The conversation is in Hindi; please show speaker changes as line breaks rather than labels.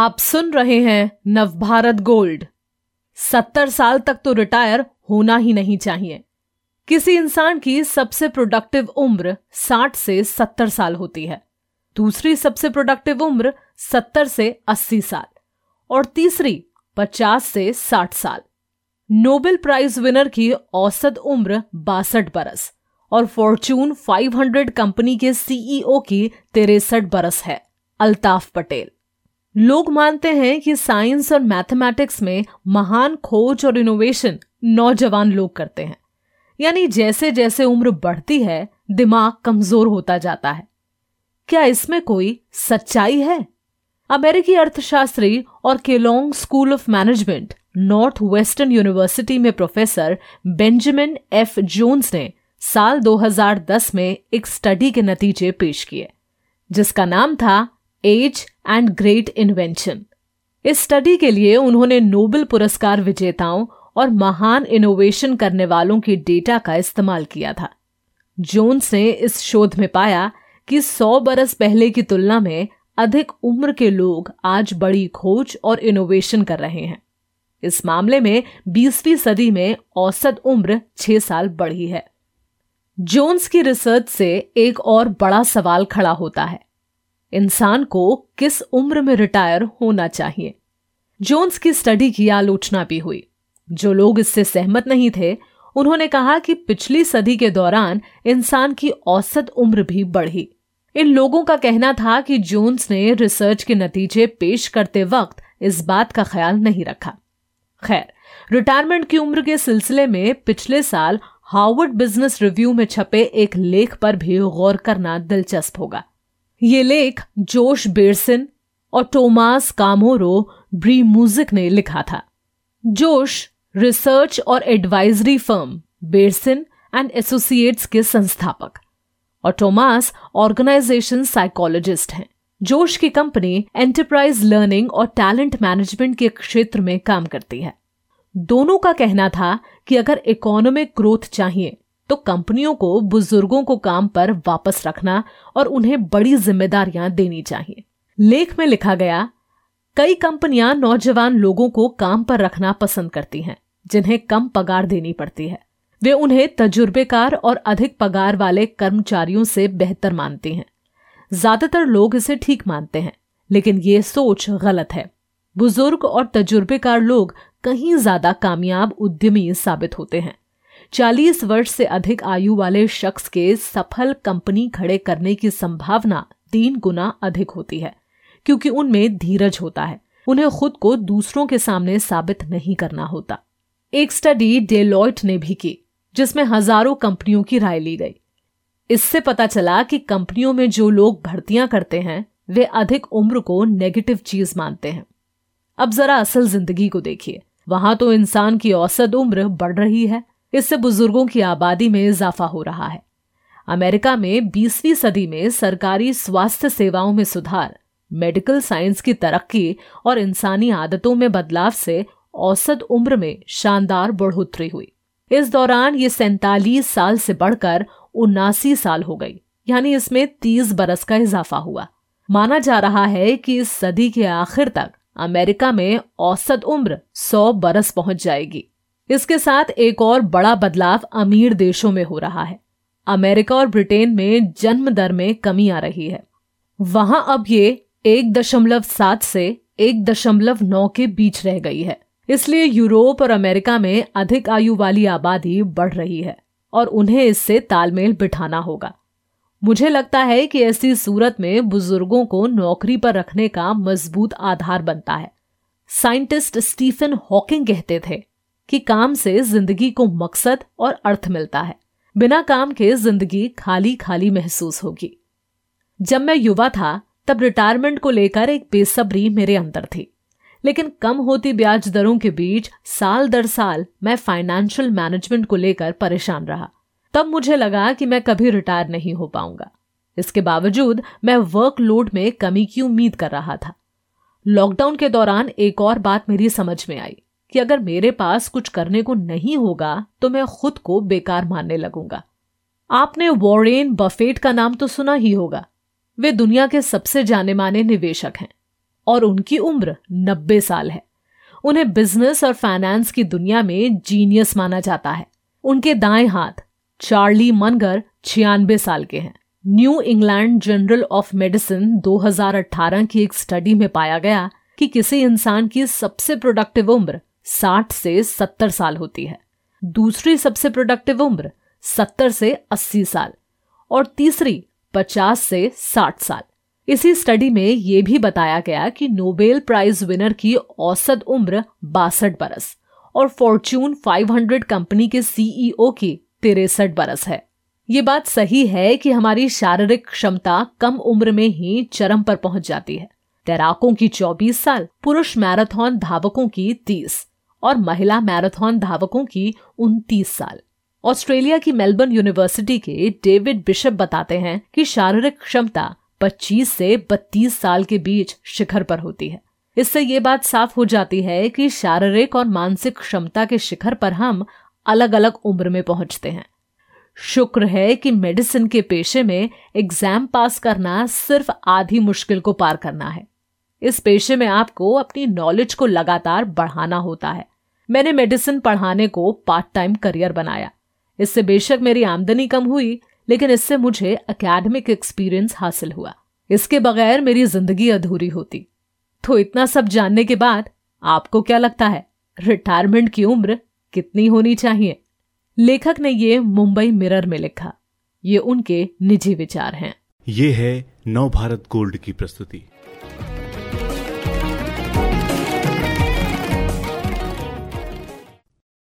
आप सुन रहे हैं नवभारत गोल्ड। सत्तर साल तक तो रिटायर होना ही नहीं चाहिए। किसी इंसान की सबसे प्रोडक्टिव उम्र साठ से सत्तर साल होती है। दूसरी सबसे प्रोडक्टिव उम्र सत्तर से अस्सी साल और तीसरी पचास से साठ साल। नोबेल प्राइज विनर की औसत उम्र बासठ बरस और फॉर्चून 500 कंपनी के सीईओ की तिरसठ बरस है, अल्ताफ पटेल। लोग मानते हैं कि साइंस और मैथमेटिक्स में महान खोज और इनोवेशन नौजवान लोग करते हैं। यानी जैसे जैसे उम्र बढ़ती है, दिमाग कमज़ोर होता जाता है। क्या इसमें कोई सच्चाई है? अमेरिकी अर्थशास्त्री और Kellogg School of Management, Northwestern University में प्रोफेसर बेंजामिन एफ़ जोन्स ने साल 2010 में एक स्टडी के नतीजे पेश किए, जिसका नाम था एज एंड ग्रेट इन्वेंशन। इस स्टडी के लिए उन्होंने नोबेल पुरस्कार विजेताओं और महान इनोवेशन करने वालों के डेटा का इस्तेमाल किया था। जोन्स ने इस शोध में पाया कि 100 बरस पहले की तुलना में अधिक उम्र के लोग आज बड़ी खोज और इनोवेशन कर रहे हैं। इस मामले में 20वीं सदी में औसत उम्र 6 साल बढ़ी है। जोन्स की रिसर्च से एक और बड़ा सवाल खड़ा होता है। इंसान को किस उम्र में रिटायर होना चाहिए? जोन्स की स्टडी की आलोचना भी हुई। जो लोग इससे सहमत नहीं थे, उन्होंने कहा कि पिछली सदी के दौरान इंसान की औसत उम्र भी बढ़ी। इन लोगों का कहना था कि जोन्स ने रिसर्च के नतीजे पेश करते वक्त इस बात का ख्याल नहीं रखा। खैर, रिटायरमेंट की उम्र के सिलसिले में पिछले साल हार्वर्ड बिज़नेस रिव्यू में छपे एक लेख पर भी गौर करना दिलचस्प होगा। ये लेख जोश बेरसिन और टोमास कामोरो ब्री म्यूज़िक ने लिखा था। जोश रिसर्च और advisory firm, Bersin and Associates के संस्थापक और टोमास ऑर्गेनाइजेशन साइकोलॉजिस्ट हैं। जोश की कंपनी एंटरप्राइज लर्निंग और टैलेंट मैनेजमेंट के क्षेत्र में काम करती है। दोनों का कहना था कि अगर इकोनॉमिक ग्रोथ चाहिए तो कंपनियों को, बुज़ुर्गों को काम पर वापस रखना और उन्हें बड़ी जिम्मेदारियाँ देनी चाहिए। लेख में लिखा गया, कई कंपनियाँ नौजवान लोगों को काम पर रखना पसंद करती हैं, जिन्हें कम पगार देनी पड़ती है। वे उन्हें तजुर्बेकार और अधिक पगार वाले कर्मचारियों से बेहतर मानती हैं। ज़्यादातर लोग इसे ठीक मानते हैं, लेकिन ये सोच गलत है। बुज़ुर्ग और तजुर्बेकार लोग कहीं ज़्यादा कामयाब उद्यमी साबित होते हैं। चालीस वर्ष से अधिक आयु वाले शख्स के सफल कंपनी खड़े करने की संभावना तीन गुना अधिक होती है, क्योंकि उनमें धीरज होता है। उन्हें खुद को दूसरों के सामने साबित नहीं करना होता। एक स्टडी डेलॉयट ने भी की, जिसमें हज़ारों कंपनियों की राय ली गई। इससे पता चला कि कंपनियों में जो लोग भर्तियाँ करते हैं, वे अधिक उम्र को नेगेटिव चीज़ मानते हैं। अब जरा असल ज़िंदगी को देखिए। वहाँ तो इंसान की औसत उम्र बढ़ रही है। इससे बुज़ुर्गों की आबादी में इजाफा हो रहा है। अमेरिका में बीसवीं सदी में सरकारी स्वास्थ्य सेवाओं में सुधार, मेडिकल साइंस की तरक्की और इंसानी आदतों में बदलाव से औसत उम्र में शानदार बढ़ोतरी हुई। इस दौरान ये सैतालीस साल से बढ़कर उन्नासी साल हो गई, यानी इसमें तीस बरस का इजाफा हुआ। माना जा रहा है कि इस सदी के आखिर तक अमेरिका में औसत उम्र सौ बरस पहुँच जाएगी। इसके साथ एक और बड़ा बदलाव अमीर देशों में हो रहा है। अमेरिका और ब्रिटेन में जन्म दर में कमी आ रही है। वहाँ अब ये एक दशमलव सात से एक दशमलव नौ के बीच रह गई है। इसलिए यूरोप और अमेरिका में अधिक आयु वाली आबादी बढ़ रही है और उन्हें इससे तालमेल बिठाना होगा। मुझे लगता है कि ऐसी सूरत में बुज़ुर्गों को नौकरी पर रखने का मज़बूत आधार बनता है। साइंटिस्ट स्टीफन हॉकिंग कहते थे कि काम से ज़िंदगी को मकसद और अर्थ मिलता है। बिना काम के ज़िंदगी खाली खाली महसूस होगी। जब मैं युवा था, तब रिटायरमेंट को लेकर एक बेसब्री मेरे अंदर थी। लेकिन कम होती ब्याज दरों के बीच साल दर साल मैं फाइनेंशियल मैनेजमेंट को लेकर परेशान रहा। तब मुझे लगा कि मैं कभी रिटायर नहीं हो पाऊँगा। इसके बावजूद मैं वर्कलोड में कमी की उम्मीद कर रहा था। लॉकडाउन के दौरान एक और बात मेरी समझ में आई। कि अगर मेरे पास कुछ करने को नहीं होगा तो मैं खुद को बेकार मानने लगूँगा। आपने वॉरेन बफेट का नाम तो सुना ही होगा। वे दुनिया के सबसे जाने माने निवेशक हैं और उनकी उम्र 90 साल है। उन्हें बिज़नेस और फाइनेंस की दुनिया में जीनियस माना जाता है। उनके दाएँ हाथ चार्ली मनगर छियानबे साल के हैं। New England Journal of Medicine 2018 की एक स्टडी में पाया गया कि किसी इंसान की सबसे प्रोडक्टिव उम्र 60 से 70 साल होती है। दूसरी सबसे प्रोडक्टिव उम्र 70 से 80 साल और तीसरी 50 से 60 साल। इसी स्टडी में यह भी बताया गया कि नोबेल प्राइज विनर की औसत उम्र बासठ बरस और फॉर्च्यून 500 कंपनी के सीईओ की तिरसठ बरस है। ये बात सही है कि हमारी शारीरिक क्षमता कम उम्र में ही चरम पर पहुँच जाती है। तैराकों की 24 साल, पुरुष मैराथन धावकों की 30 और महिला मैराथन धावकों की 29 साल। ऑस्ट्रेलिया की मेलबर्न यूनिवर्सिटी के डेविड बिशप बताते हैं कि शारीरिक क्षमता 25 से 32 साल के बीच शिखर पर होती है। इससे ये बात साफ़ हो जाती है कि शारीरिक और मानसिक क्षमता के शिखर पर हम अलग अलग उम्र में पहुँचते हैं। शुक्र है कि मेडिसिन के पेशे में एग्ज़ाम पास करना सिर्फ़ आधी मुश्किल को पार करना है। इस पेशे में आपको अपनी नॉलेज को लगातार बढ़ाना होता है। मैंने मेडिसिन पढ़ाने को पार्ट टाइम करियर बनाया। इससे बेशक मेरी आमदनी कम हुई, लेकिन इससे मुझे अकेडमिक एक्सपीरियंस हासिल हुआ। इसके बगैर मेरी ज़िंदगी अधूरी होती। तो इतना सब जानने के बाद आपको क्या लगता है रिटायरमेंट की उम्र कितनी होनी चाहिए? लेखक ने ये मुंबई मिरर में लिखा। ये उनके निजी विचार हैं।
ये है नव भारत गोल्ड की प्रस्तुति।